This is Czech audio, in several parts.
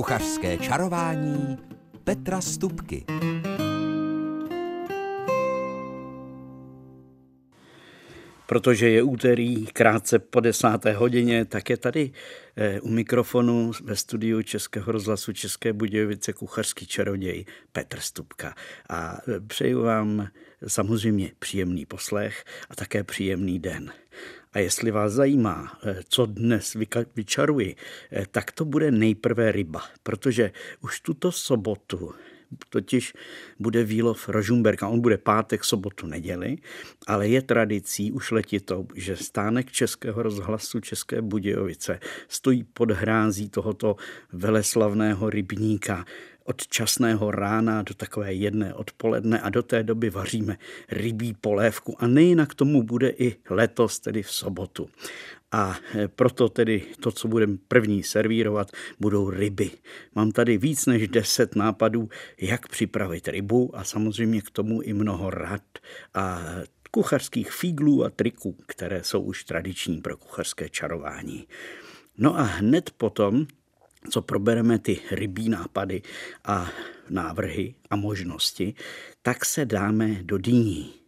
Kuchařské čarování Petra Stupky. Protože je úterý krátce po desáté hodině, tak je tady eh, u mikrofonu ve studiu Českého rozhlasu České Budějovice kuchařský čaroděj Petr Stupka. A eh, přeju vám samozřejmě příjemný poslech a také příjemný den. A jestli vás zajímá, eh, co dnes vyčaruji, tak to bude nejprve ryba, protože už tuto sobotu totiž bude výlov Rožumberka. On bude pátek, sobotu, neděli, ale je tradicí už letitou, že stánek Českého rozhlasu České Budějovice stojí pod hrází tohoto veleslavného rybníka od časného rána do takové jedné odpoledne a do té doby vaříme rybí polévku a nejinak tomu bude i letos, tedy v sobotu. A e, proto tedy to, co budeme první servírovat, budou ryby. Mám tady víc než deset nápadů, jak připravit rybu a samozřejmě k tomu i mnoho rad a kuchařských fíglů a triků, které jsou už tradiční pro kuchařské čarování. No a hned potom, co probereme ty rybí nápady a návrhy a možnosti, tak se dáme do dýní.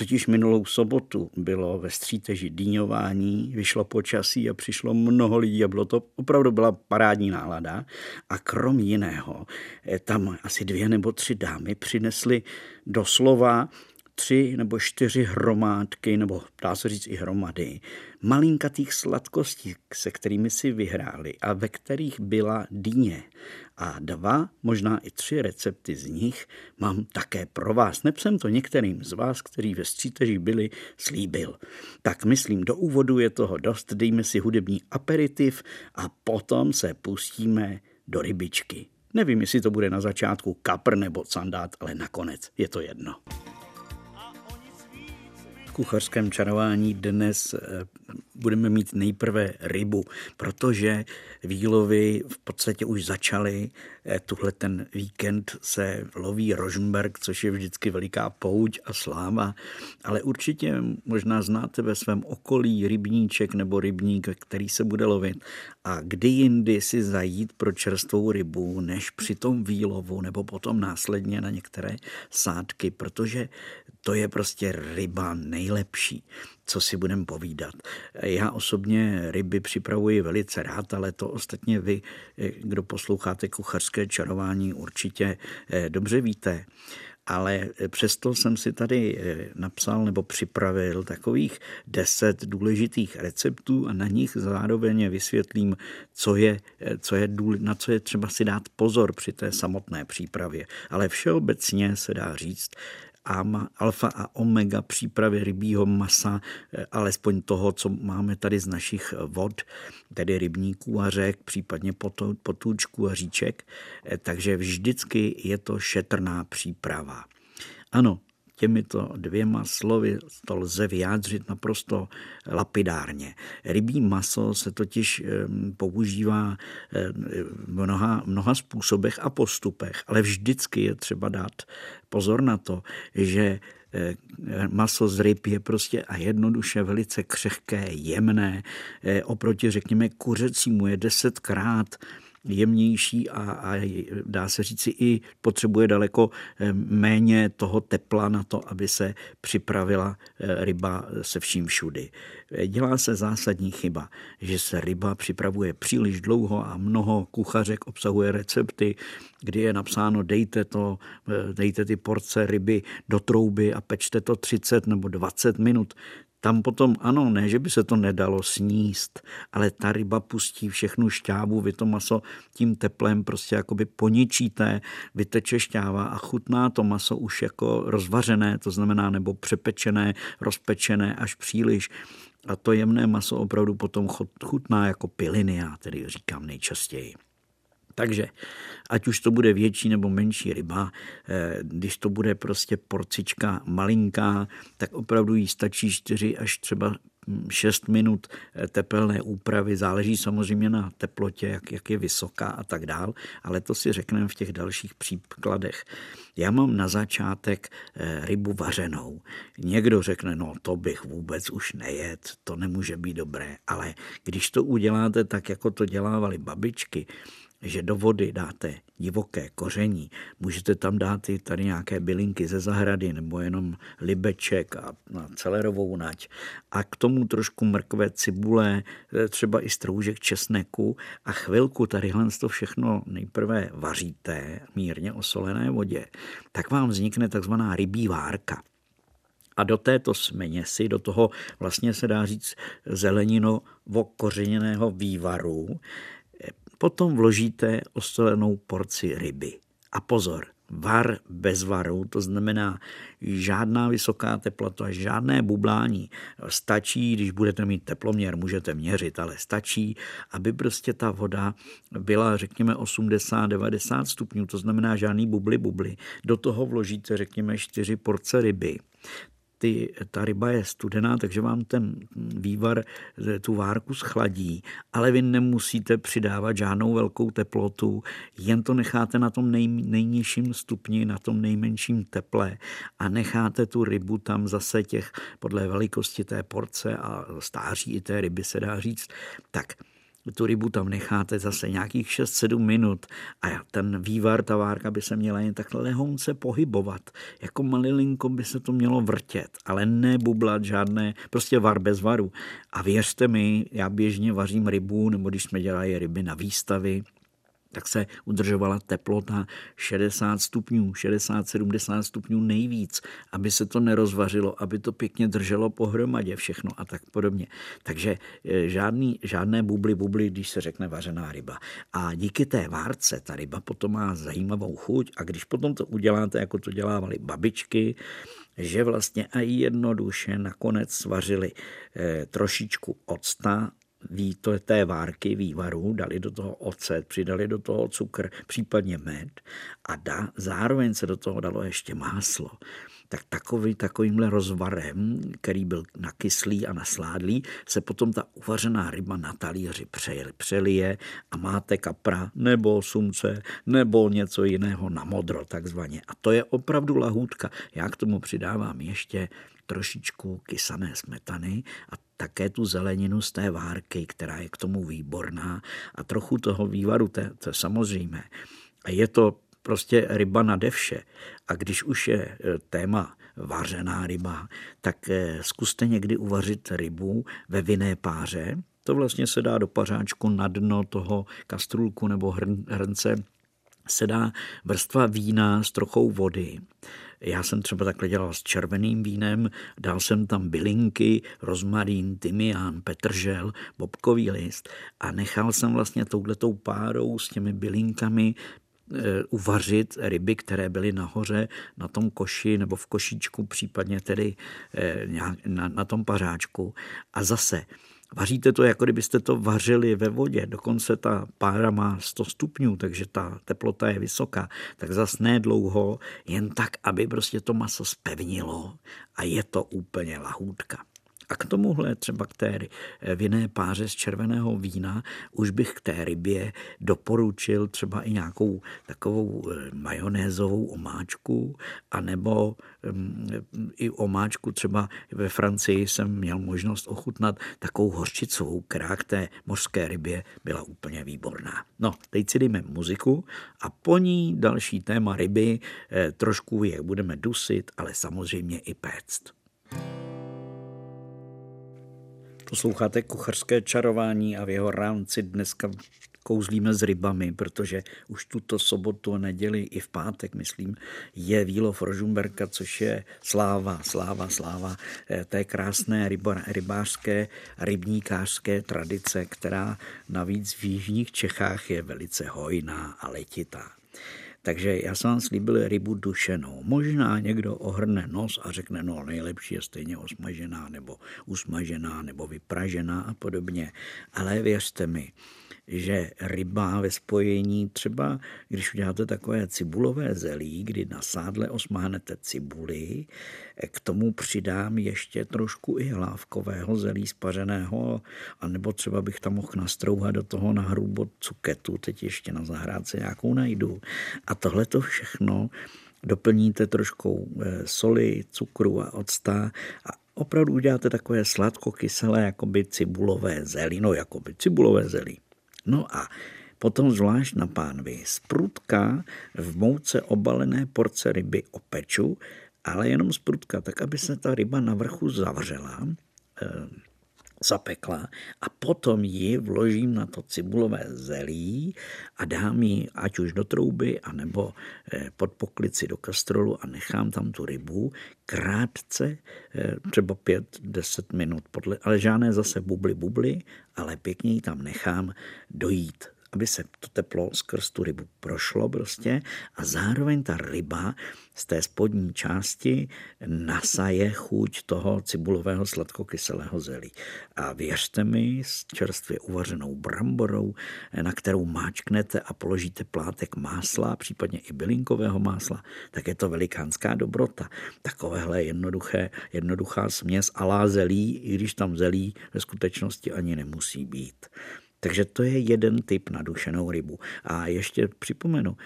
Totiž minulou sobotu bylo ve stříteži dýňování, vyšlo počasí a přišlo mnoho lidí a bylo to opravdu byla parádní nálada. A krom jiného, eh, tam asi dvě nebo tři dámy přinesly doslova tři nebo čtyři hromádky, nebo dá se říct i hromady, malinkatých sladkostí, se kterými si vyhráli a ve kterých byla dýně. A dva, možná i tři recepty z nich mám také pro vás. Neb jsem to některým z vás, kteří ve stříteži byli, slíbil. Tak myslím, do úvodu je toho dost, dejme si hudební aperitiv a potom se pustíme do rybičky. Nevím, jestli to bude na začátku kapr nebo sandát, ale nakonec je to jedno kuchařském čarování dnes eh, budeme mít nejprve rybu, protože výlovy v podstatě už začaly. Eh, tuhle ten víkend se loví Rožmberg, což je vždycky veliká pouť a sláva, ale určitě možná znáte ve svém okolí rybníček nebo rybník, který se bude lovit. A kdy jindy si zajít pro čerstvou rybu, než při tom výlovu nebo potom následně na některé sádky, protože to je prostě ryba nejlepší, co si budeme povídat. Já osobně ryby připravuji velice rád, ale to ostatně vy, kdo posloucháte kuchařské čarování, určitě eh, dobře víte ale přesto jsem si tady eh, napsal nebo připravil takových deset důležitých receptů a na nich zároveň vysvětlím, co je, eh, co je na co je třeba si dát pozor při té samotné přípravě. Ale všeobecně se dá říct, alfa a omega přípravy rybího masa, eh, alespoň toho, co máme tady z našich vod, tedy rybníků a řek, případně potůčků a říček. Eh, takže vždycky je to šetrná příprava. Ano, těmito dvěma slovy to lze vyjádřit naprosto lapidárně. Rybí maso se totiž používá v mnoha, mnoha způsobech a postupech, ale vždycky je třeba dát pozor na to, že eh, maso z ryb je prostě a jednoduše velice křehké, jemné. Eh, oproti, řekněme, kuřecímu je desetkrát jemnější a, a dá se říci i potřebuje daleko eh, méně toho tepla na to, aby se připravila eh, ryba se vším všudy. Eh, dělá se zásadní chyba, že se ryba připravuje příliš dlouho a mnoho kuchařek obsahuje recepty, kdy je napsáno dejte to, dejte ty porce ryby do trouby a pečte to 30 nebo 20 minut tam potom, ano, ne, že by se to nedalo sníst, ale ta ryba pustí všechnu šťávu, vy to maso tím teplem prostě jakoby poničíte, vyteče šťáva a chutná to maso už jako rozvařené, to znamená nebo přepečené, rozpečené až příliš. A to jemné maso opravdu potom chutná jako piliny, já tedy říkám nejčastěji. Takže ať už to bude větší nebo menší ryba, eh, když to bude prostě porcička malinká, tak opravdu jí stačí 4 až třeba 6 minut eh, tepelné úpravy, záleží samozřejmě na teplotě, jak, jak je vysoká a tak dál, ale to si řekneme v těch dalších příkladech. Já mám na začátek eh, rybu vařenou. Někdo řekne, no to bych vůbec už nejet, to nemůže být dobré, ale když to uděláte tak, jako to dělávali babičky, že do vody dáte divoké koření, můžete tam dát i tady nějaké bylinky ze zahrady nebo jenom libeček a, a celerovou nať. A k tomu trošku mrkve, cibule, e, třeba i stroužek česneku. A chvilku tadyhle to všechno nejprve vaříte mírně osolené vodě, tak vám vznikne takzvaná rybí várka. A do této směsi, do toho vlastně se dá říct zelenino kořeněného vývaru, Potom vložíte osolenou porci ryby. A pozor, var bez varu, to znamená žádná vysoká teplota, žádné bublání. Stačí, když budete mít teploměr, můžete měřit, ale stačí, aby prostě ta voda byla, řekněme, 80-90 stupňů, to znamená žádný bubly bubly. Do toho vložíte, řekněme, 4 porce ryby ty, ta ryba je studená, takže vám ten vývar, tu várku schladí, ale vy nemusíte přidávat žádnou velkou teplotu, jen to necháte na tom nej, nejnižším stupni, na tom nejmenším teple a necháte tu rybu tam zase těch, podle velikosti té porce a stáří i té ryby se dá říct, tak tu rybu tam necháte zase nějakých 6-7 minut a ten vývar, ta várka by se měla jen tak lehonce pohybovat. Jako malilinko by se to mělo vrtět, ale ne bublat žádné, prostě var bez varu. A věřte mi, já běžně vařím rybu, nebo když jsme dělali ryby na výstavy, tak se udržovala teplota 60 stupňů, 60-70 stupňů nejvíc, aby se to nerozvařilo, aby to pěkně drželo pohromadě všechno a tak podobně. Takže e, žádný, žádné bubly, bubly, když se řekne vařená ryba. A díky té várce ta ryba potom má zajímavou chuť a když potom to uděláte, jako to dělávali babičky, že vlastně a jednoduše nakonec svařili e, trošičku octa ví to té várky vývaru, dali do toho ocet, přidali do toho cukr, případně med a da, zároveň se do toho dalo ještě máslo. Tak takový, takovýmhle rozvarem, který byl nakyslý a nasládlý, se potom ta uvařená ryba na talíři přelije a máte kapra nebo sumce nebo něco jiného na modro takzvaně. A to je opravdu lahůdka. Já k tomu přidávám ještě trošičku kysané smetany a také tu zeleninu z té várky, která je k tomu výborná a trochu toho vývaru, to, to je samozřejmé. A je to prostě ryba na devše. A když už je e, téma vařená ryba, tak e, zkuste někdy uvařit rybu ve vinné páře. To vlastně se dá do pařáčku na dno toho kastrulku nebo hrnce se dá vrstva vína s trochou vody. Já jsem třeba takhle dělal s červeným vínem, dal jsem tam bylinky, rozmarín, tymián, petržel, bobkový list a nechal jsem vlastně touhletou párou s těmi bylinkami eh, uvařit ryby, které byly nahoře na tom koši nebo v košíčku, případně tedy eh, na, na tom pařáčku. A zase Vaříte to, jako kdybyste to vařili ve vodě, dokonce ta pára má 100 stupňů, takže ta teplota je vysoká, tak zas ne dlouho, jen tak, aby prostě to maso spevnilo a je to úplně lahůdka. A k tomuhle třeba k té vinné páře z červeného vína už bych k té rybě doporučil třeba i nějakou takovou eh, majonézovou omáčku, anebo mm, i omáčku třeba ve Francii jsem měl možnost ochutnat takovou hořčicovou, která k té mořské rybě byla úplně výborná. No, teď si dejme muziku a po ní další téma ryby, eh, trošku je budeme dusit, ale samozřejmě i péct. Posloucháte kuchařské čarování a v jeho rámci dneska kouzlíme s rybami, protože už tuto sobotu a neděli i v pátek, myslím, je Vílo Frožumberka, což je sláva, sláva, sláva eh, té krásné rybářské, rybníkářské tradice, která navíc v jižních Čechách je velice hojná a letitá. Takže já jsem vám slíbil rybu dušenou. Možná někdo ohrne nos a řekne, no nejlepší je stejně osmažená nebo usmažená nebo vypražená a podobně. Ale věřte mi, že ryba ve spojení třeba, když uděláte takové cibulové zelí, kdy na sádle osmáhnete cibuli, k tomu přidám ještě trošku i hlávkového zelí spařeného, anebo třeba bych tam mohl nastrouhat do toho na hrubo cuketu, teď ještě na zahrádce nějakou najdu. A tohle to všechno doplníte troškou eh, soli, cukru a octa a opravdu uděláte takové sladko-kyselé, jakoby cibulové zelí, no jakoby cibulové zelí. No a Potom zvlášť na pánvi. Sprutka v mouce obalené porce ryby opeču, ale jenom sprutka, tak aby se ta ryba na vrchu zavřela eh, zapekla a potom ji vložím na to cibulové zelí a dám ji ať už do trouby, anebo eh, pod poklici do kastrolu a nechám tam tu rybu krátce, eh, třeba 5-10 minut, podle, ale žádné zase bubly bubly, ale pěkně ji tam nechám dojít aby se to teplo skrz tu rybu prošlo prostě a zároveň ta ryba z té spodní části nasaje chuť toho cibulového sladkokyselého zelí. A věřte mi, s čerstvě uvařenou bramborou, na kterou máčknete a položíte plátek másla, případně i bylinkového másla, tak je to velikánská dobrota. Takovéhle jednoduché, jednoduchá směs alá zelí, i když tam zelí ve skutečnosti ani nemusí být. Takže to je jeden typ nadušenou rybu. A ještě připomenu,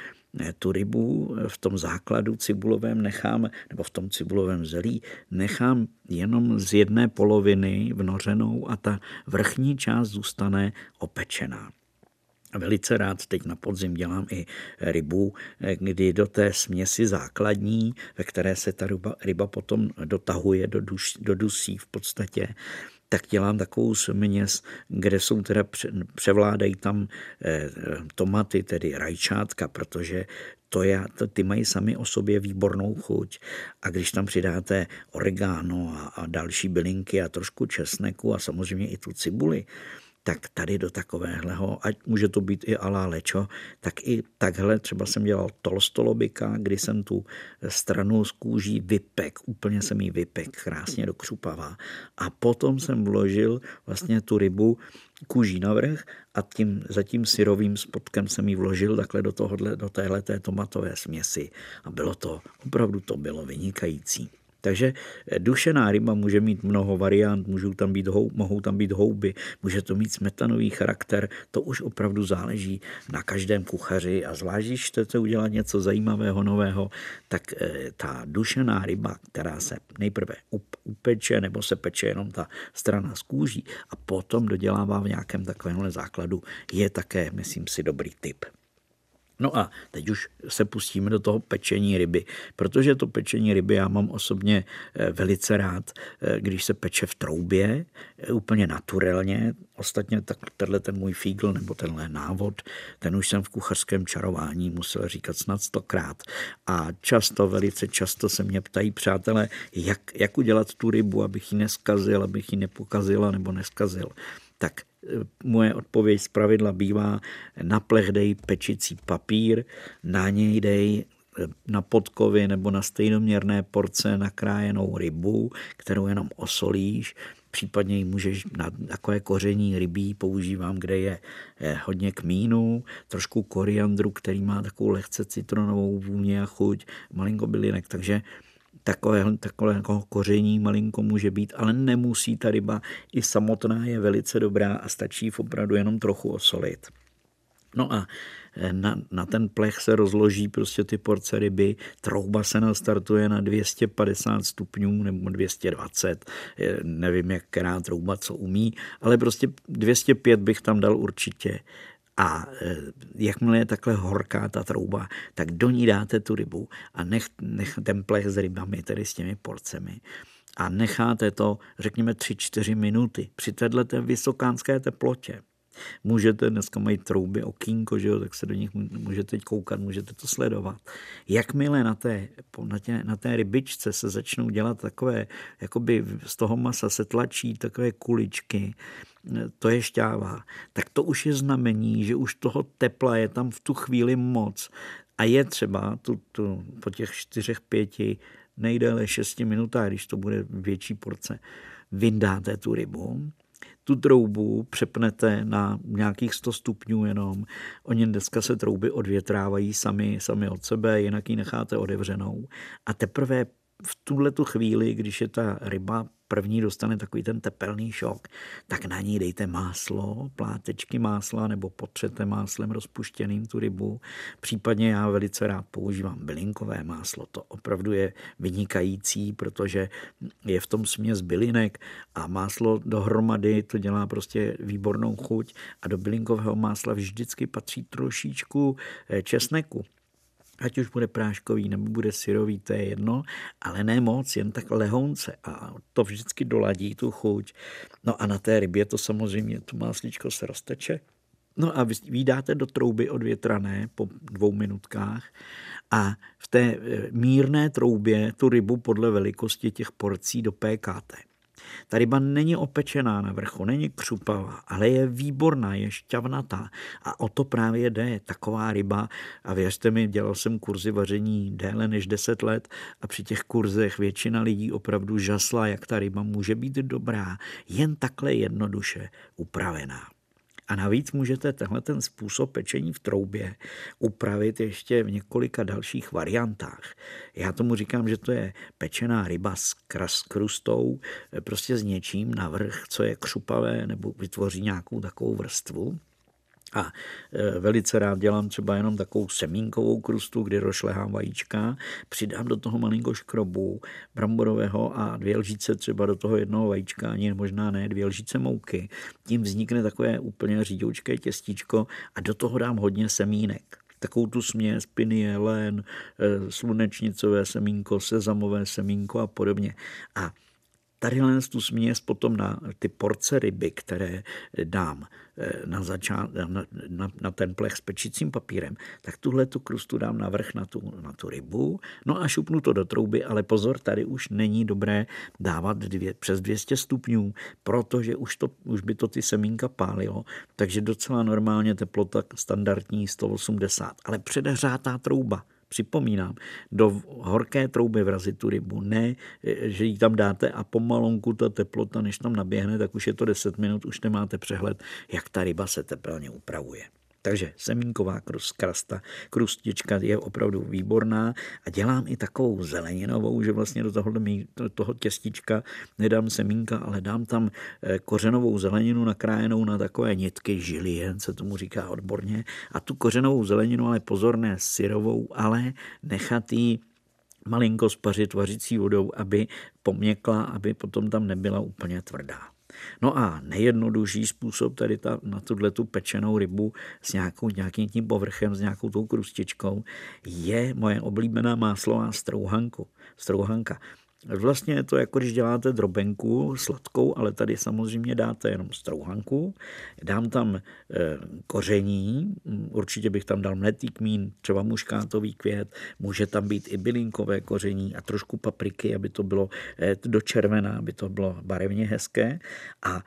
tu rybu v tom základu cibulovém nechám, nebo v tom cibulovém zelí, nechám jenom z jedné poloviny vnořenou a ta vrchní část zůstane opečená. Velice rád teď na podzim dělám i rybu, kdy do té směsi základní, ve které se ta ryba, ryba potom dotahuje do, duš, do dusí v podstatě, tak dělám takovou směs, kde jsou teda, převládají tam eh, tomaty, tedy rajčátka, protože to je, ty mají sami o sobě výbornou chuť. A když tam přidáte oregano a, a další bylinky a trošku česneku a samozřejmě i tu cibuli, tak tady do takovéhleho, ať může to být i alá lečo, tak i takhle třeba jsem dělal tolstolobika, kdy jsem tu stranu z kůží vypek, úplně jsem ji vypek, krásně do křupava. A potom jsem vložil vlastně tu rybu kůží navrh a tím, za tím syrovým spodkem jsem ji vložil takhle do, tohohle, do téhleté tomatové směsi. A bylo to, opravdu to bylo vynikající. Takže eh, dušená ryba může mít mnoho variant, můžou tam být hou, mohou tam být houby, může to mít smetanový charakter, to už opravdu záleží na každém kuchaři a zvlášť, když chcete udělat něco zajímavého, nového, tak eh, ta dušená ryba, která se nejprve upeče nebo se peče jenom ta strana z kůží a potom dodělává v nějakém takovémhle základu, je také, myslím si, dobrý typ. No a teď už se pustíme do toho pečení ryby, protože to pečení ryby já mám osobně eh, velice rád, eh, když se peče v troubě, eh, úplně naturelně. Ostatně tak tenhle ten můj fígl nebo tenhle návod, ten už jsem v kuchařském čarování musel říkat snad stokrát. A často, velice často se mě ptají přátelé, jak, jak udělat tu rybu, abych ji neskazil, abych ji nepokazil nebo neskazil. Tak moje odpověď z pravidla bývá na plech dej pečicí papír, na něj dej eh, na podkovy nebo na stejnoměrné porce nakrájenou rybu, kterou jenom osolíš, případně ji můžeš na takové koření rybí používám, kde je hodně kmínu, trošku koriandru, který má takovou lehce citronovou vůni a chuť, malinko bylinek, takže takové, takové koření malinko může být, ale nemusí ta ryba i samotná je velice dobrá a stačí opravdu jenom trochu osolit. No a eh, na, na ten plech se rozloží prostě ty porce ryby, trouba se nastartuje na 250 stupňů nebo 220, eh, nevím, jak která trouba co umí, ale prostě 205 bych tam dal určitě. A e, jakmile je takhle horká ta trouba, tak do ní dáte tu rybu a nech, nech ten plech s rybami, tedy s těmi porcemi a necháte to, řekněme, 3-4 minuty při této vysokánské teplotě. Můžete, dneska mají trouby, okýnko, že jo, tak se do nich můžete koukat, můžete to sledovat. Jakmile na té, na, tě, na té rybičce se začnou dělat takové, jakoby z toho masa se tlačí takové kuličky, to je šťáva, tak to už je znamení, že už toho tepla je tam v tu chvíli moc. A je třeba tu, tu, po těch čtyřech, pěti, nejdéle šesti minutách, když to bude větší porce, vyndáte tu rybu, tu troubu přepnete na nějakých 100 stupňů jenom. Oni dneska se trouby odvětrávají sami, sami od sebe, jinak ji necháte odevřenou. A teprve v tuhle tu chvíli, když je ta ryba první dostane takový ten tepelný šok, tak na ní dejte máslo, plátečky másla nebo potřete máslem rozpuštěným tu rybu. Případně já velice rád používám bylinkové máslo. To opravdu je vynikající, protože je v tom směs bylinek a máslo dohromady to dělá prostě výbornou chuť a do bylinkového másla vždycky patří trošičku eh, česneku ať už bude práškový nebo bude syrový, to je jedno, ale ne moc, jen tak lehonce a to vždycky doladí tu chuť. No a na té rybě to samozřejmě, to máslíčko se rozteče. No a vy dáte do trouby odvětrané po dvou minutkách a v té eh, mírné troubě tu rybu podle velikosti těch porcí dopékáte. Ta ryba není opečená na vrchu, není křupavá, ale je výborná, je šťavnatá. A o to právě jde. Taková ryba, a věřte mi, dělal jsem kurzy vaření déle než 10 let a při těch kurzech většina lidí opravdu žasla, jak ta ryba může být dobrá, jen takhle jednoduše upravená. A navíc můžete tenhle ten způsob pečení v troubě upravit ještě v několika dalších variantách. Já tomu říkám, že to je pečená ryba s krustou, prostě s něčím navrch, co je křupavé nebo vytvoří nějakou takovou vrstvu. A e, velice rád dělám třeba jenom takovou semínkovou krustu, kdy rošlehám vajíčka, přidám do toho malinko škrobu bramborového a dvě lžíce třeba do toho jednoho vajíčka, ani možná ne, dvě lžíce mouky. Tím vznikne takové úplně řídoučké těstíčko a do toho dám hodně semínek takovou tu směs pinie, lén, e, slunečnicové semínko, sezamové semínko a podobně. A Tady len tu směs potom na ty porce ryby, které dám eh, na, začát, na, na, na ten plech s pečícím papírem, tak tuhle tu krustu dám na vrch na tu, na tu rybu, no a šupnu to do trouby, ale pozor, tady už není dobré dávat dvě, přes 200 stupňů, protože už, to, už by to ty semínka pálilo, takže docela normálně teplota standardní 180, ale předehřátá trouba připomínám, do horké trouby vrazit tu rybu. Ne, že ji tam dáte a pomalonku ta teplota, než tam naběhne, tak už je to 10 minut, už nemáte přehled, jak ta ryba se teplně upravuje. Takže semínková krasta, krustička je opravdu výborná a dělám i takovou zeleninovou, že vlastně do toho, toho těstička nedám semínka, ale dám tam eh, kořenovou zeleninu nakrájenou na takové nitky žilien, se tomu říká odborně, a tu kořenovou zeleninu, ale pozorné syrovou, ale nechat ji malinko spařit vařící vodou, aby poměkla, aby potom tam nebyla úplně tvrdá. No a nejjednodušší způsob tady ta, na tuhle tu pečenou rybu s nějakou, nějakým tím povrchem, s nějakou tou krustičkou, je moje oblíbená máslová strouhanku, strouhanka. Vlastně je to jako když děláte drobenku sladkou, ale tady samozřejmě dáte jenom strouhanku. Dám tam e, koření, určitě bych tam dal mletý kmín, třeba muškátový květ, může tam být i bylinkové koření a trošku papriky, aby to bylo e, do červená, aby to bylo barevně hezké. A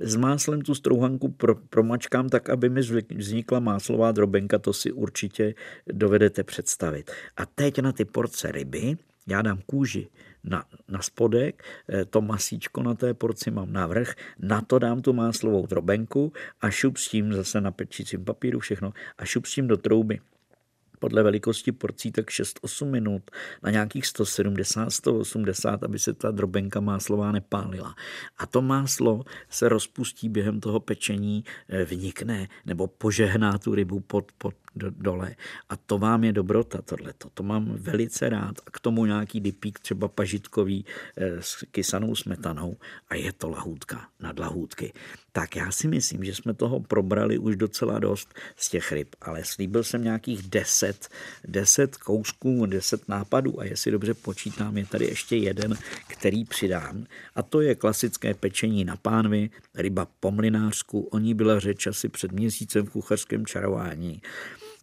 s máslem tu strouhanku pro, promačkám tak, aby mi vznikla máslová drobenka, to si určitě dovedete představit. A teď na ty porce ryby já dám kůži na, na spodek, eh, to masíčko na té porci mám navrh, na to dám tu máslovou drobenku a šup s tím zase na pečícím papíru všechno a šup s tím do trouby podle velikosti porcí tak 6-8 minut na nějakých 170-180, aby se ta drobenka máslová nepálila. A to máslo se rozpustí během toho pečení, eh, vnikne nebo požehná tu rybu pod, pod do, dole. A to vám je dobrota, tohleto. To mám velice rád. A k tomu nějaký dipík, třeba pažitkový eh, s kysanou smetanou a je to lahůdka nad lahůdky. Tak já si myslím, že jsme toho probrali už docela dost z těch ryb, ale slíbil jsem nějakých deset, deset kousků, deset nápadů a jestli dobře počítám, je tady ještě jeden, který přidám. A to je klasické pečení na pánvi, ryba po mlinářsku. O ní byla řeč asi před měsícem v kuchařském čarování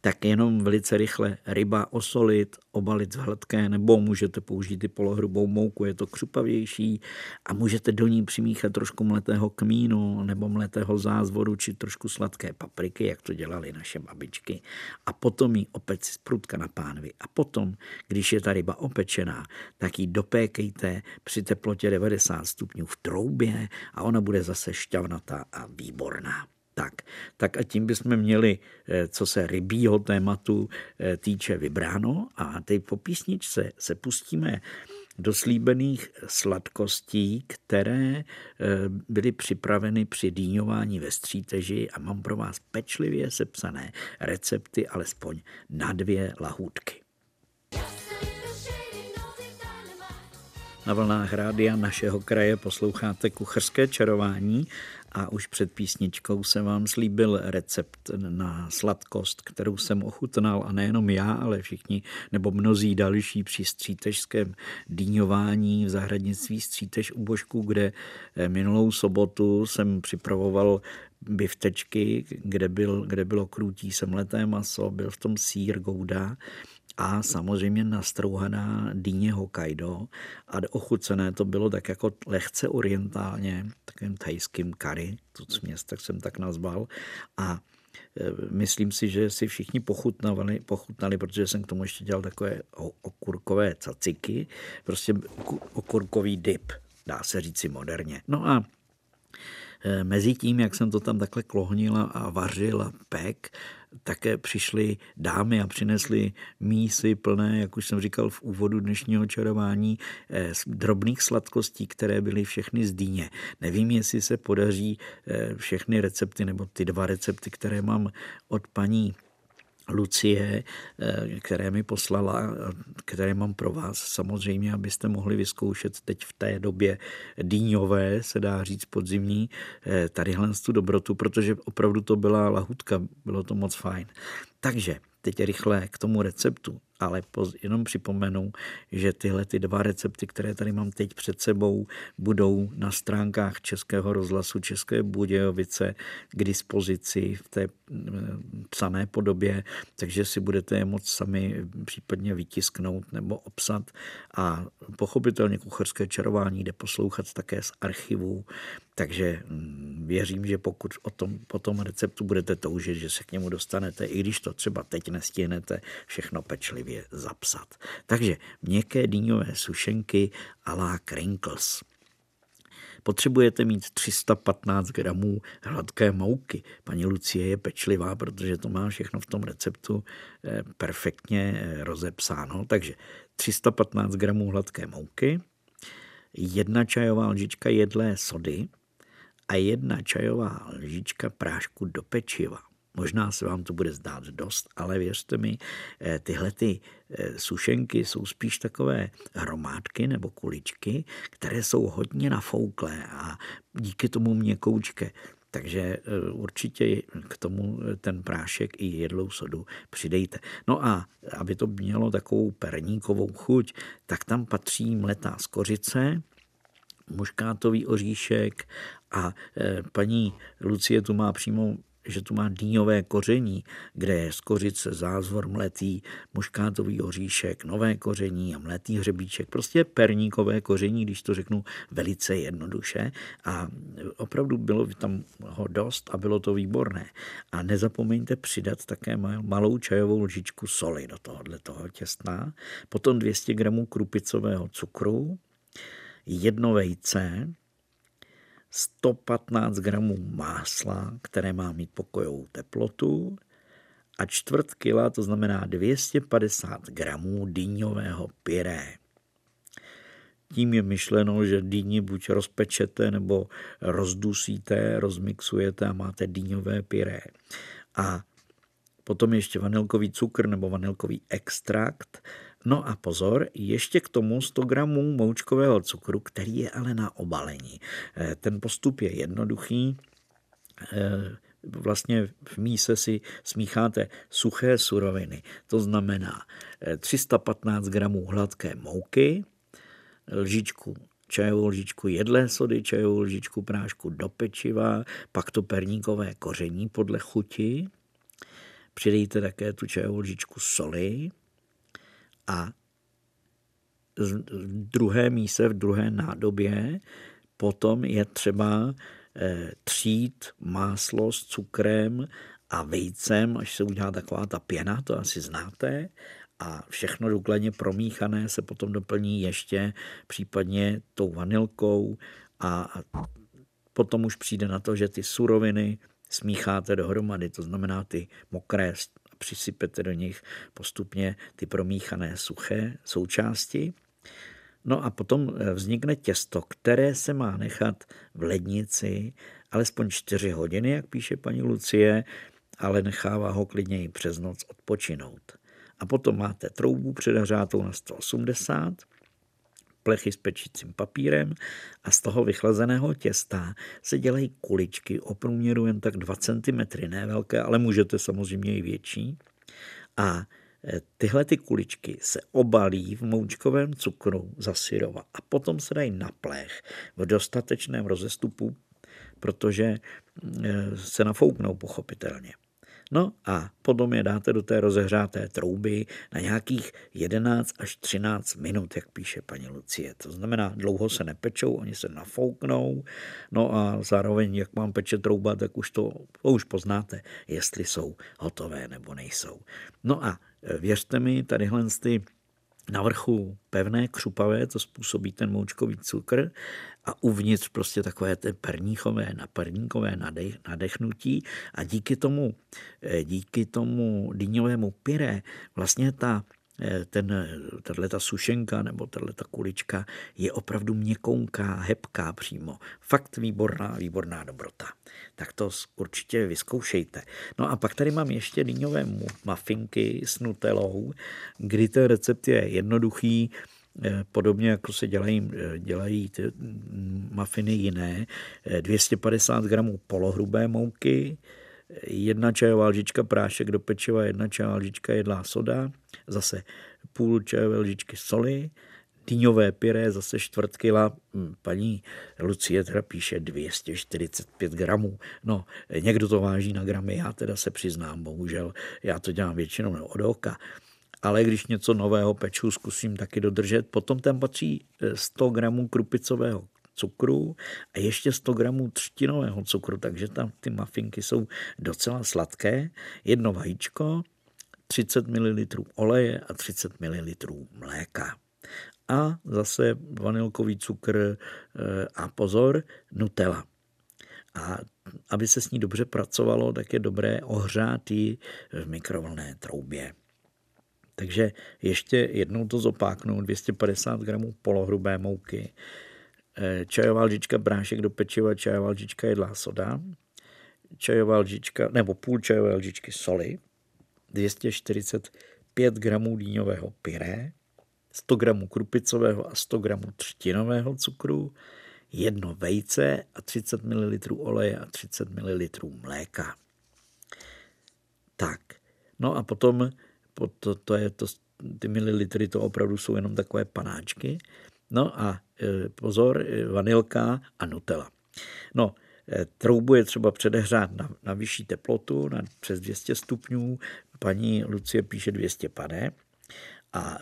tak jenom velice rychle ryba osolit, obalit z hladké, nebo můžete použít i polohrubou mouku, je to křupavější a můžete do ní přimíchat trošku mletého kmínu nebo mletého zázvoru či trošku sladké papriky, jak to dělali naše babičky. A potom ji opět z prudka na pánvi. A potom, když je ta ryba opečená, tak ji dopékejte při teplotě 90 stupňů v troubě a ona bude zase šťavnatá a výborná. Tak, tak a tím bychom měli, eh, co se rybího tématu eh, týče, vybráno. A teď po písničce se pustíme do slíbených sladkostí, které eh, byly připraveny při dýňování ve stříteži. A mám pro vás pečlivě sepsané recepty alespoň na dvě lahůdky. Na vlnách rádia našeho kraje posloucháte kuchrské čarování a už před písničkou jsem vám slíbil recept na sladkost, kterou jsem ochutnal. A nejenom já, ale všichni nebo mnozí další při střítežském dýňování v zahradnictví Střítež u Božku, kde eh, minulou sobotu jsem připravoval biftečky, kde, byl, kde bylo krutí semleté maso, byl v tom sír gouda a samozřejmě nastrouhaná dýně Hokkaido a ochucené to bylo tak jako lehce orientálně, takovým thajským curry, to směs, tak jsem tak nazval a e, myslím si, že si všichni pochutnali, pochutnali, protože jsem k tomu ještě dělal takové okurkové caciky, prostě okurkový dip, dá se říci moderně. No a Mezi tím, jak jsem to tam takhle klohnil a vařil a pek, také přišly dámy a přinesly mísy plné, jak už jsem říkal v úvodu dnešního čarování, eh, drobných sladkostí, které byly všechny z dýně. Nevím, jestli se podaří eh, všechny recepty, nebo ty dva recepty, které mám od paní Lucie, eh, které mi poslala, které mám pro vás samozřejmě, abyste mohli vyzkoušet teď v té době dýňové, se dá říct podzimní, eh, tadyhle tu dobrotu, protože opravdu to byla lahutka, bylo to moc fajn. Takže teď rychle k tomu receptu ale jenom připomenu, že tyhle ty dva recepty, které tady mám teď před sebou, budou na stránkách Českého rozhlasu České Budějovice k dispozici v té psané podobě, takže si budete je moc sami případně vytisknout nebo obsat. A pochopitelně kucharské čarování jde poslouchat také z archivů, takže mm, věřím, že pokud o tom, po tom receptu budete toužit, že se k němu dostanete, i když to třeba teď nestihnete všechno pečlivě pečlivě zapsat. Takže měkké dýňové sušenky a la crinkles. Potřebujete mít 315 gramů hladké mouky. Paní Lucie je pečlivá, protože to má všechno v tom receptu eh, perfektně eh, rozepsáno. Takže 315 gramů hladké mouky, jedna čajová lžička jedlé sody a jedna čajová lžička prášku do pečiva. Možná se vám to bude zdát dost, ale věřte mi, eh, tyhle ty eh, sušenky jsou spíš takové hromádky nebo kuličky, které jsou hodně nafouklé a díky tomu měkoučké. Takže eh, určitě k tomu ten prášek i jedlou sodu přidejte. No a aby to mělo takovou perníkovou chuť, tak tam patří mletá skořice, muškátový oříšek a paní Lucie tu má přímo že tu má dýňové koření, kde je skořice, zázvor mletý, muškátový oříšek, nové koření a mletý hřebíček, prostě perníkové koření, když to řeknu velice jednoduše. A opravdu bylo tam ho dost a bylo to výborné. A nezapomeňte přidat také malou čajovou lžičku soli do tohohle toho těsta, potom 200 gramů krupicového cukru, jedno vejce, 115 gramů másla, které má mít pokojovou teplotu a čtvrt kila, to znamená 250 gramů dýňového pyré. Tím je myšleno, že dýni buď rozpečete nebo rozdusíte, rozmixujete a máte dýňové pyré. A potom ještě vanilkový cukr nebo vanilkový extrakt No a pozor, ještě k tomu 100 gramů moučkového cukru, který je ale na obalení. Eh, ten postup je jednoduchý eh, vlastně v míse si smícháte suché suroviny. To znamená 315 eh, gramů hladké mouky, lžičku čajovou lžičku jedlé sody, čajovou lžičku prášku do pečiva, pak to perníkové koření podle chuti. Přidejte také tu čajovou lžičku soli, a v druhé míse, v druhé nádobě potom je třeba eh, třít máslo s cukrem a vejcem, až se udělá taková ta pěna, to asi znáte, a všechno důkladně promíchané se potom doplní ještě případně tou vanilkou a potom už přijde na to, že ty suroviny smícháte dohromady, to znamená ty mokré přisypete do nich postupně ty promíchané suché součásti. No a potom eh, vznikne těsto, které se má nechat v lednici alespoň 4 hodiny, jak píše paní Lucie, ale nechává ho klidně i přes noc odpočinout. A potom máte troubu předahřátou na 180, plechy s pečícím papírem a z toho vychlazeného těsta se dělají kuličky o průměru jen tak 2 cm, ne velké, ale můžete samozřejmě i větší. A e, tyhle ty kuličky se obalí v moučkovém cukru za syrova a potom se dají na plech v dostatečném rozestupu, protože e, se nafouknou pochopitelně. No a potom je dáte do té rozehřáté trouby na nějakých 11 až 13 minut, jak píše paní Lucie. To znamená, dlouho se nepečou, oni se nafouknou, no a zároveň, jak mám peče trouba, tak už to, to už poznáte, jestli jsou hotové nebo nejsou. No a e, věřte mi, tadyhle ty na vrchu pevné, křupavé, to způsobí ten moučkový cukr a uvnitř prostě takové té perníchové, naperníkové nadech, nadechnutí. A díky tomu, eh, díky tomu dýňovému pyré vlastně ta ten, tato ta sušenka nebo tato ta kulička je opravdu měkounká, hebká přímo. Fakt výborná, výborná dobrota. Tak to určitě vyzkoušejte. No a pak tady mám ještě dýňové mafinky s nutelou, kdy ten recept je jednoduchý, eh, podobně jako se dělají, eh, dělají ty mafiny jiné. 250 gramů polohrubé mouky, jedna čajová lžička prášek do pečiva, jedna čajová lžička jedlá soda, zase půl čajové lžičky soli, Týňové pyré zase čtvrt kila, hm, paní Lucie teda píše 245 gramů. No, někdo to váží na gramy, já teda se přiznám, bohužel, já to dělám většinou od oka. Ale když něco nového peču, zkusím taky dodržet. Potom tam patří 100 gramů krupicového cukru a ještě 100 gramů třtinového cukru, takže tam ty mafinky jsou docela sladké. Jedno vajíčko, 30 ml oleje a 30 ml mléka. A zase vanilkový cukr eh, a pozor, Nutella. A aby se s ní dobře pracovalo, tak je dobré ohřát ji v mikrovlné troubě. Takže ještě jednou to zopáknu, 250 gramů polohrubé mouky, čajová lžička brášek do pečiva, čajová lžička jedlá soda, čajová lžička, nebo půl čajové lžičky soli, 245 gramů dýňového pyré, 100 gramů krupicového a 100 gramů třtinového cukru, jedno vejce a 30 ml oleje a 30 ml mléka. Tak, no a potom to, to je to, ty mililitry to opravdu jsou jenom takové panáčky. No a e, pozor, e, vanilka a Nutella. No, e, troubu je třeba předehřát na, na vyšší teplotu, na přes 200 stupňů. Paní Lucie píše 200 pane. A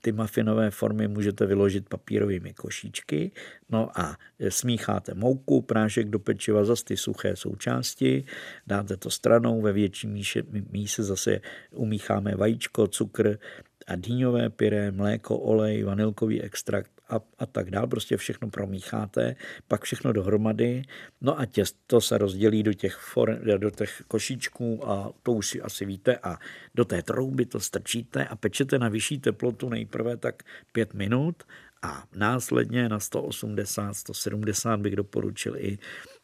ty mafinové formy můžete vyložit papírovými košíčky. No a smícháte mouku, prášek do pečiva, zase ty suché součásti, dáte to stranou, ve větší míše, míse zase umícháme vajíčko, cukr a dýňové pyré, mléko, olej, vanilkový extrakt a, a tak dál. Prostě všechno promícháte, pak všechno dohromady. No a těsto se rozdělí do těch, for, do těch košíčků a to už si asi víte a do té trouby to strčíte a pečete na vyšší teplotu nejprve tak 5 minut a následně na 180, 170 bych doporučil i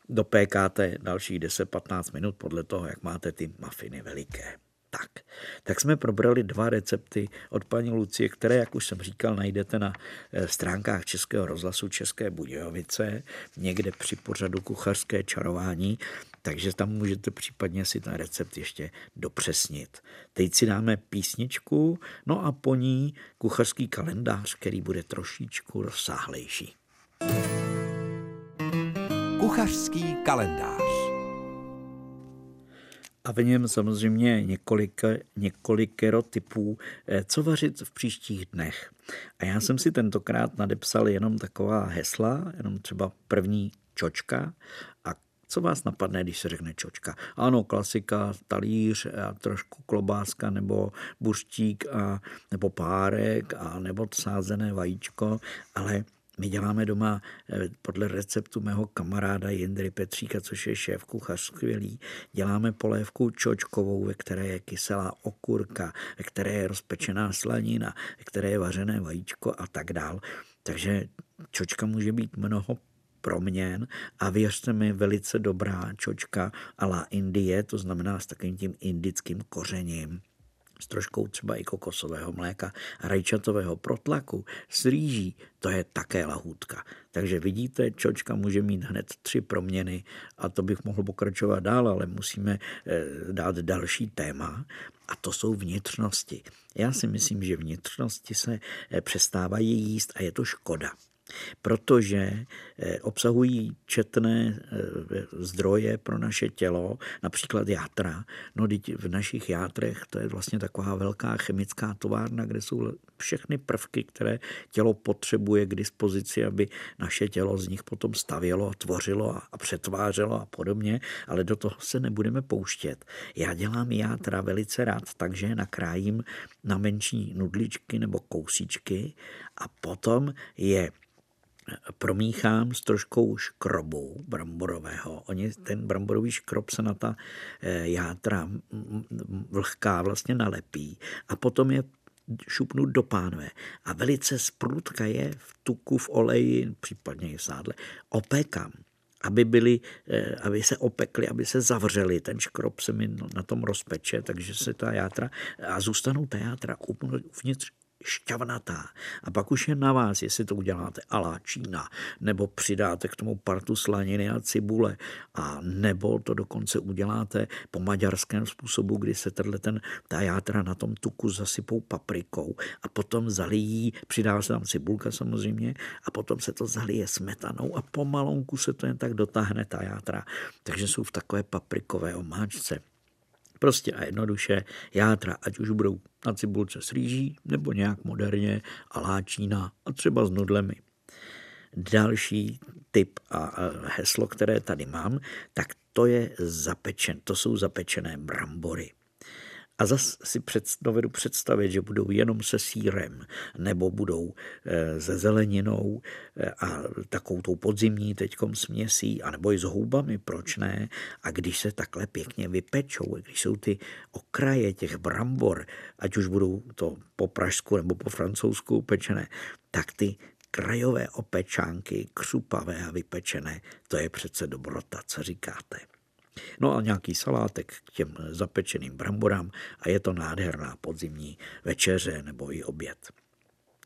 do PKT dalších 10-15 minut podle toho, jak máte ty mafiny veliké. Tak, tak jsme probrali dva recepty od paní Lucie, které, jak už jsem říkal, najdete na eh, stránkách Českého rozhlasu České Budějovice, někde při pořadu kuchařské čarování, takže tam můžete případně si ten recept ještě dopřesnit. Teď si dáme písničku, no a po ní kuchařský kalendář, který bude trošičku rozsáhlejší. Kuchařský kalendář a v něm samozřejmě několik, několikero typů, eh, co vařit v příštích dnech. A já jsem si tentokrát nadepsal jenom taková hesla, jenom třeba první čočka a co vás napadne, když se řekne čočka? Ano, klasika, talíř a trošku klobáska nebo buštík a, nebo párek a nebo sázené vajíčko, ale my děláme doma eh, podle receptu mého kamaráda Jindry Petříka, což je šéf kuchař skvělý. Děláme polévku čočkovou, ve které je kyselá okurka, ve které je rozpečená slanina, ve které je vařené vajíčko a tak dál. Takže čočka může být mnoho proměn a věřte mi, velice dobrá čočka a la Indie, to znamená s takovým tím indickým kořením s troškou třeba i kokosového mléka rajčatového protlaku s rýží, to je také lahůdka. Takže vidíte, čočka může mít hned tři proměny a to bych mohl pokračovat dál, ale musíme eh, dát další téma a to jsou vnitřnosti. Já si myslím, že vnitřnosti se eh, přestávají jíst a je to škoda protože eh, obsahují četné eh, zdroje pro naše tělo, například játra. No v našich játrech to je vlastně taková velká chemická továrna, kde jsou všechny prvky, které tělo potřebuje k dispozici, aby naše tělo z nich potom stavělo, tvořilo a přetvářelo a podobně, ale do toho se nebudeme pouštět. Já dělám játra velice rád, takže je nakrájím na menší nudličky nebo kousíčky a potom je promíchám s troškou škrobu bramborového. Oni, ten bramborový škrob se na ta eh, játra vlhká vlastně nalepí a potom je šupnu do pánve a velice sprutka je v tuku, v oleji, případně i v sádle, opékám aby, byly, eh, aby se opekly, aby se zavřely. Ten škrob se mi na tom rozpeče, takže se ta játra a zůstanou ta játra uvnitř šťavnatá. A pak už je na vás, jestli to uděláte alá Čína, nebo přidáte k tomu partu slaniny a cibule, a nebo to dokonce uděláte po maďarském způsobu, kdy se tenhle ten, ta játra na tom tuku zasypou paprikou a potom zalijí, přidá se tam cibulka samozřejmě, a potom se to zalije smetanou a pomalonku se to jen tak dotáhne ta játra. Takže jsou v takové paprikové omáčce. Prostě a jednoduše játra, ať už budou na cibulce s rýží, nebo nějak moderně a láčína a třeba s nudlemi. Další typ a heslo, které tady mám, tak to je zapečen, to jsou zapečené brambory. A zase si před, dovedu představit, že budou jenom se sírem, nebo budou e, se zeleninou e, a takovou tou podzimní teďkom směsí, anebo i s houbami, proč ne? A když se takhle pěkně vypečou, když jsou ty okraje těch brambor, ať už budou to po pražsku nebo po francouzsku upečené, tak ty krajové opečánky, křupavé a vypečené, to je přece dobrota, co říkáte. No a nějaký salátek k těm zapečeným bramborám a je to nádherná podzimní večeře nebo i oběd.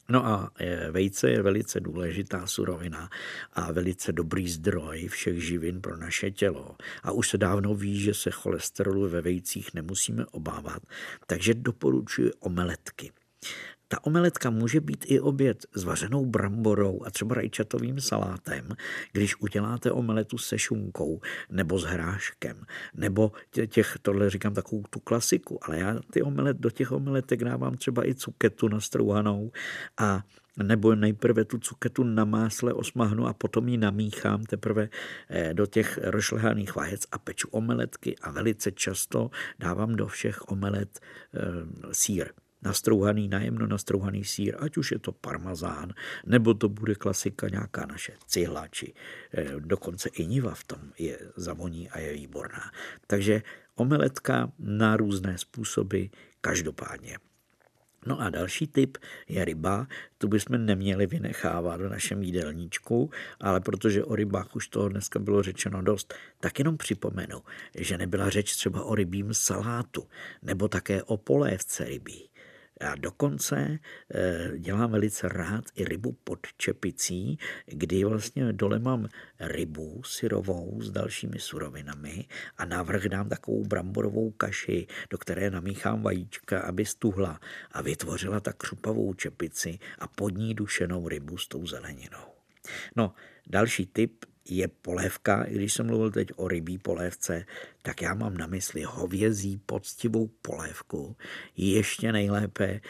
No a e, vejce je velice důležitá surovina a velice dobrý zdroj všech živin pro naše tělo. A už se dávno ví, že se cholesterolu ve vejcích nemusíme obávat, takže doporučuji omeletky. Ta omeletka může být i oběd s vařenou bramborou a třeba rajčatovým salátem, když uděláte omeletu se šunkou nebo s hráškem, nebo těch, tohle říkám takovou tu klasiku, ale já ty omelet, do těch omeletek dávám třeba i cuketu nastrouhanou a nebo nejprve tu cuketu na másle osmahnu a potom ji namíchám teprve eh, do těch rošlehaných vajec a peču omeletky a velice často dávám do všech omelet e, sír nastrouhaný, najemno nastrouhaný sír, ať už je to parmazán, nebo to bude klasika nějaká naše cihla, či eh, dokonce i niva v tom je zavoní a je výborná. Takže omeletka na různé způsoby každopádně. No a další typ je ryba. Tu bychom neměli vynechávat v našem jídelníčku, ale protože o rybách už toho dneska bylo řečeno dost, tak jenom připomenu, že nebyla řeč třeba o rybím salátu, nebo také o polévce rybí. Já dokonce eh, dělám velice rád i rybu pod čepicí, kdy vlastně dole mám rybu syrovou s dalšími surovinami a navrh dám takovou bramborovou kaši, do které namíchám vajíčka, aby stuhla a vytvořila tak křupavou čepici a pod ní dušenou rybu s tou zeleninou. No, další tip je polévka, i když jsem mluvil teď o rybí polévce, tak já mám na mysli hovězí poctivou polévku, ještě nejlépe e,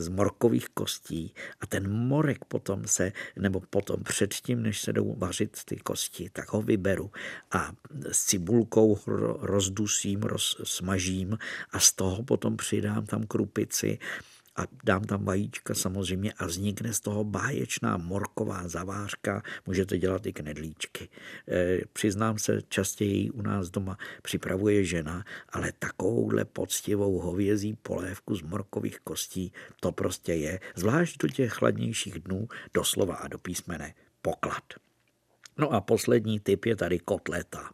z morkových kostí a ten morek potom se, nebo potom předtím, než se jdou vařit ty kosti, tak ho vyberu a s cibulkou rozdusím, rozsmažím a z toho potom přidám tam krupici a dám tam vajíčka samozřejmě a vznikne z toho báječná morková zavářka. Můžete dělat i knedlíčky. E, přiznám se, častěji u nás doma připravuje žena, ale takovouhle poctivou hovězí polévku z morkových kostí to prostě je, zvlášť do těch chladnějších dnů, doslova a do písmene poklad. No a poslední typ je tady kotleta.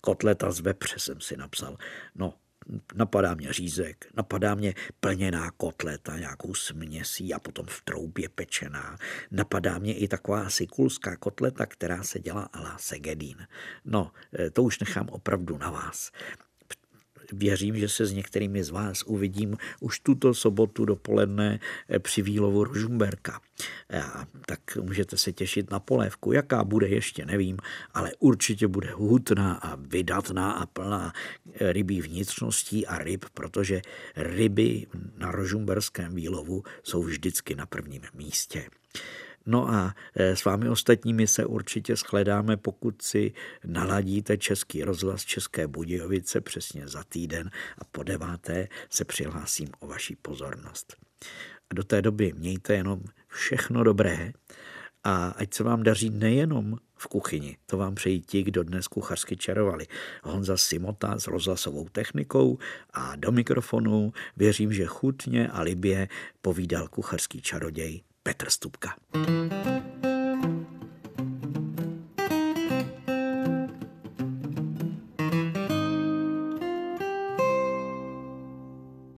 Kotleta z vepře jsem si napsal. No, napadá mě řízek, napadá mě plněná kotleta, nějakou směsí a potom v troubě pečená. Napadá mě i taková sikulská kotleta, která se dělá ala segedín. No, eh, to už nechám opravdu na vás. Věřím, že se s některými z vás uvidím už tuto sobotu dopoledne eh, při výlovu Ružumberka. Tak můžete se těšit na polévku. Jaká bude, ještě nevím, ale určitě bude hutná a vydatná a plná eh, rybí vnitřností a ryb, protože ryby na rožumberském výlovu jsou vždycky na prvním místě. No a e, s vámi ostatními se určitě shledáme, pokud si naladíte Český rozhlas České Budějovice přesně za týden a po deváté se přihlásím o vaši pozornost. A do té doby mějte jenom všechno dobré a ať se vám daří nejenom v kuchyni. To vám přejí ti, kdo dnes kuchařsky čarovali. Honza Simota s rozhlasovou technikou a do mikrofonu věřím, že chutně a libě povídal kuchařský čaroděj Petr Stupka.